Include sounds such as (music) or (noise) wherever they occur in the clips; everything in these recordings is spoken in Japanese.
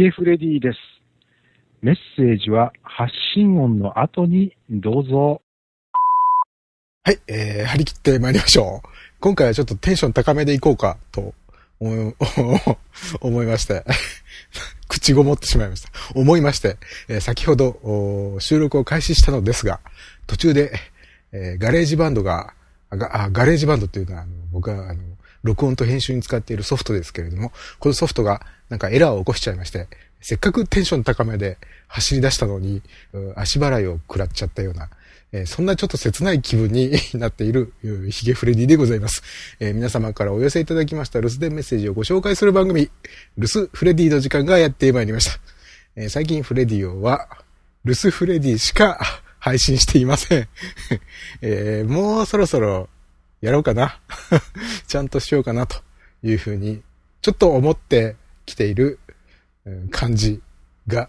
ゲフレディです。メッセージは発信音の後にどうぞ。はい、えー、張り切って参りましょう。今回はちょっとテンション高めでいこうかと思い (laughs) 思いまして、(laughs) 口ごもってしまいました。思いまして、えー、先ほど収録を開始したのですが、途中で、えー、ガレージバンドが、あガレージバンドっていうのはあの僕はあの録音と編集に使っているソフトですけれども、このソフトがなんかエラーを起こしちゃいまして、せっかくテンション高めで走り出したのに、足払いを食らっちゃったような、えー、そんなちょっと切ない気分になっているヒゲフレディでございます、えー、皆様からお寄せいただきました留守電メッセージをご紹介する番組、留守フレディの時間がやってまいりました。えー、最近フレディオは、留守フレディしか配信していません。(laughs) えもうそろそろやろうかな。(laughs) ちゃんとしようかなというふうに、ちょっと思ってきている感じが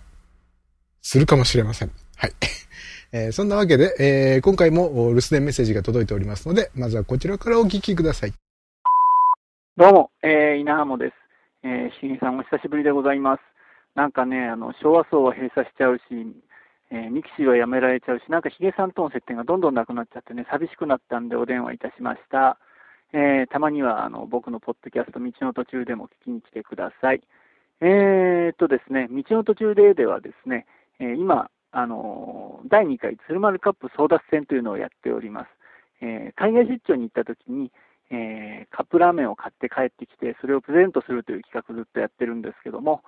するかもしれません。はい。(laughs) えー、そんなわけで、えー、今回も留守電メッセージが届いておりますので、まずはこちらからお聞きください。どうも、えー、稲浜です。えー、しげさんお久しぶりでございます。なんかね、あの、昭和層は閉鎖しちゃうし、えー、ミキシーはやめられちゃうし、なんかヒゲさんとの接点がどんどんなくなっちゃってね、寂しくなったんでお電話いたしました。えー、たまにはあの僕のポッドキャスト、道の途中でも聞きに来てください。えー、っとですね、道の途中でではですね、え、今、あの第2回鶴丸カップ争奪戦というのをやっております。え、海外出張に行った時に、え、カップラーメンを買って帰ってきて、それをプレゼントするという企画ずっとやってるんですけども、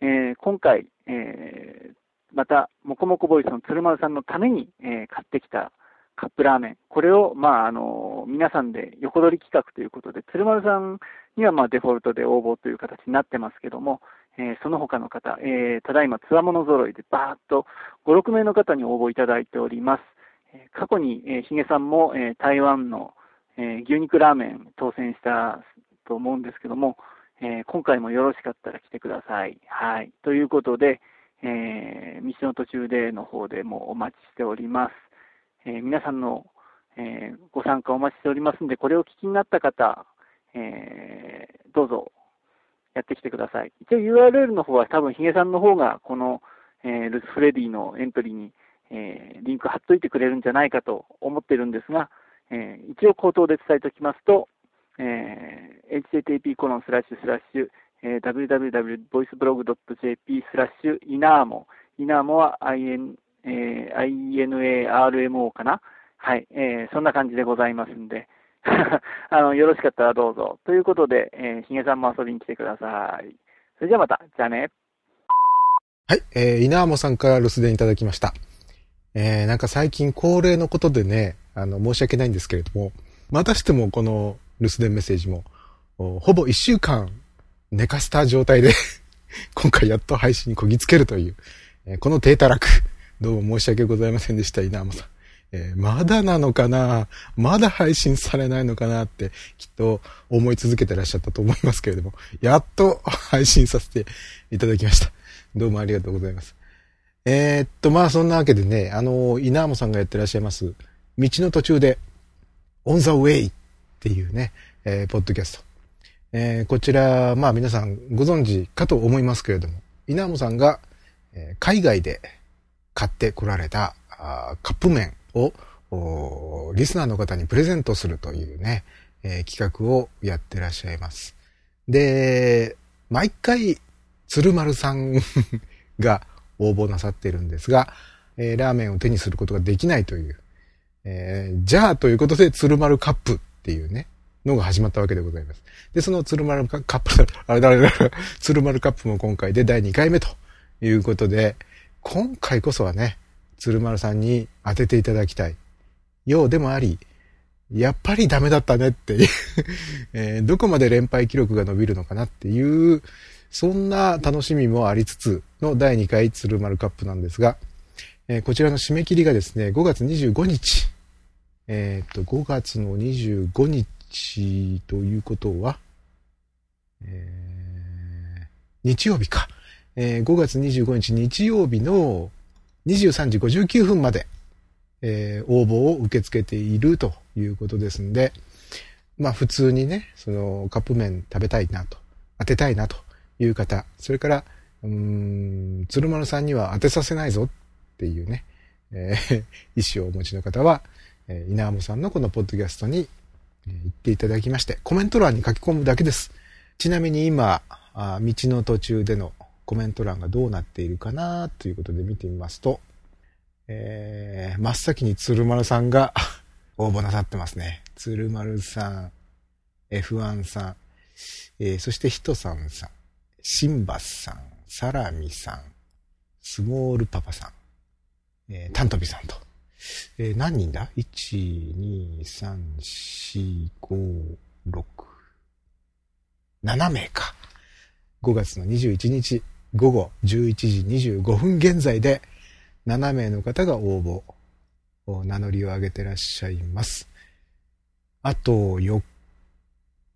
え、今回、えまた、もこもこボイスの鶴丸さんのために、えー、買ってきたカップラーメン、これを、まあ、あの皆さんで横取り企画ということで、鶴丸さんには、まあ、デフォルトで応募という形になってますけども、えー、その他の方、えー、ただいまつわもの揃いでバーっと5、6名の方に応募いただいております。えー、過去に、えー、ヒゲさんも、えー、台湾の、えー、牛肉ラーメン当選したと思うんですけども、えー、今回もよろしかったら来てください。はい。ということで、えー、道の途中での方でもお待ちしております。えー、皆さんの、えー、ご参加お待ちしておりますので、これを聞きになった方、えー、どうぞやってきてください。一応 URL の方は多分ヒゲさんの方がこの、えー、ルスフレディのエントリーに、えー、リンク貼っといてくれるんじゃないかと思ってるんですが、えー、一応口頭で伝えておきますと、えー、http えー、www.voiceblog.jp スラッシュイナーモ。イナーモは IN、えー、INARMO かな？はい、えー、そんな感じでございますんで、(laughs) あの、よろしかったらどうぞ。ということで、えー、ヒゲさんも遊びに来てください。それじゃあまた、じゃあね。はい、えー、イナーモさんから留守電いただきました。えー、なんか最近恒例のことでね、あの、申し訳ないんですけれども、またしてもこの留守電メッセージも、ほぼ一週間寝かした状態で (laughs) 今回やっと配信にこぎつけるという、えー、この低たらく、どうも申し訳ございませんでした、稲山さん。えー、まだなのかなまだ配信されないのかなって、きっと思い続けてらっしゃったと思いますけれども、やっと配信させていただきました。どうもありがとうございます。えー、っと、まあそんなわけでね、あの、稲山さんがやってらっしゃいます、道の途中で、On the Way っていうね、えー、ポッドキャスト。えー、こちら、まあ皆さんご存知かと思いますけれども、稲本さんが、えー、海外で買ってこられたあカップ麺をリスナーの方にプレゼントするというね、えー、企画をやってらっしゃいます。で、毎回、鶴丸さんが (laughs) 応募なさってるんですが、えー、ラーメンを手にすることができないという、えー、じゃあということで鶴丸カップっていうね、のが始まったわけでございます。で、その鶴丸カップ、(laughs) あれだ、あれだ、(laughs) 鶴丸カップも今回で第2回目ということで、今回こそはね、鶴丸さんに当てていただきたい。ようでもあり、やっぱりダメだったねっていう (laughs) えー、どこまで連敗記録が伸びるのかなっていう、そんな楽しみもありつつの第2回鶴丸カップなんですが、えー、こちらの締め切りがですね、5月25日。えっ、と、5月の25日ということは、えー、日曜日か。えー、5月25日日曜日の23時59分まで、えー、応募を受け付けているということですんで、まあ普通にね、そのカップ麺食べたいなと、当てたいなという方、それから、うん、鶴丸さんには当てさせないぞっていうね、えー、意思をお持ちの方は、えー、稲浜さんのこのポッドキャストに、言っていただきまして、コメント欄に書き込むだけです。ちなみに今、道の途中でのコメント欄がどうなっているかなということで見てみますと、えー、真っ先に鶴丸さんが (laughs) 応募なさってますね。鶴丸さん、F1 さん、えー、そしてヒトさんさん、シンバスさん、サラミさん、スモールパパさん、えー、タントビさんと。えー、何人だ ?1、2、3、4、5、6、7名か。5月の21日午後11時25分現在で7名の方が応募を、名乗りを上げてらっしゃいます。あと4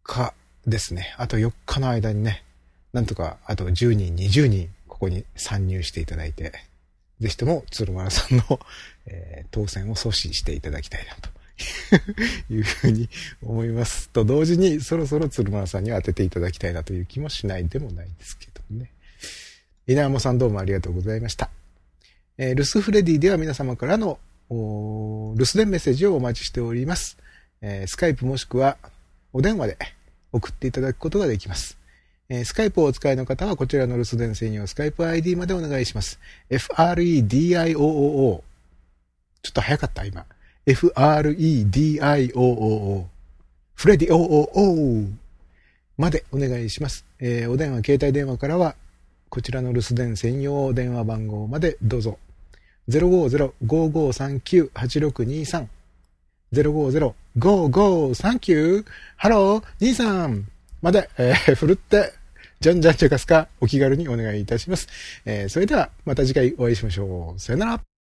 日ですね。あと4日の間にね、なんとかあと10人、20人、ここに参入していただいて、ぜひとも鶴丸さんの、(laughs) えー、当選を阻止していただきたいなと。(laughs) いうふうに思いますと同時にそろそろ鶴丸さんに当てていただきたいなという気もしないでもないんですけどね。稲山さんどうもありがとうございました。えー、ルスフレディでは皆様からの留守電メッセージをお待ちしております。えー、スカイプもしくはお電話で送っていただくことができます。えー、スカイプをお使いの方はこちらの留守電専用スカイプ ID までお願いします。FREDIOOO ちょっと早かった今。FREDIOOO フレディ OOO までお願いします。えー、お電話、携帯電話からはこちらの留守電専用電話番号までどうぞ。050-5539-8623 050-5539ハロー兄さんまで、えー、ふるって、じゃんじゃんちゃかすかお気軽にお願いいたします。えー、それではまた次回お会いしましょう。さよなら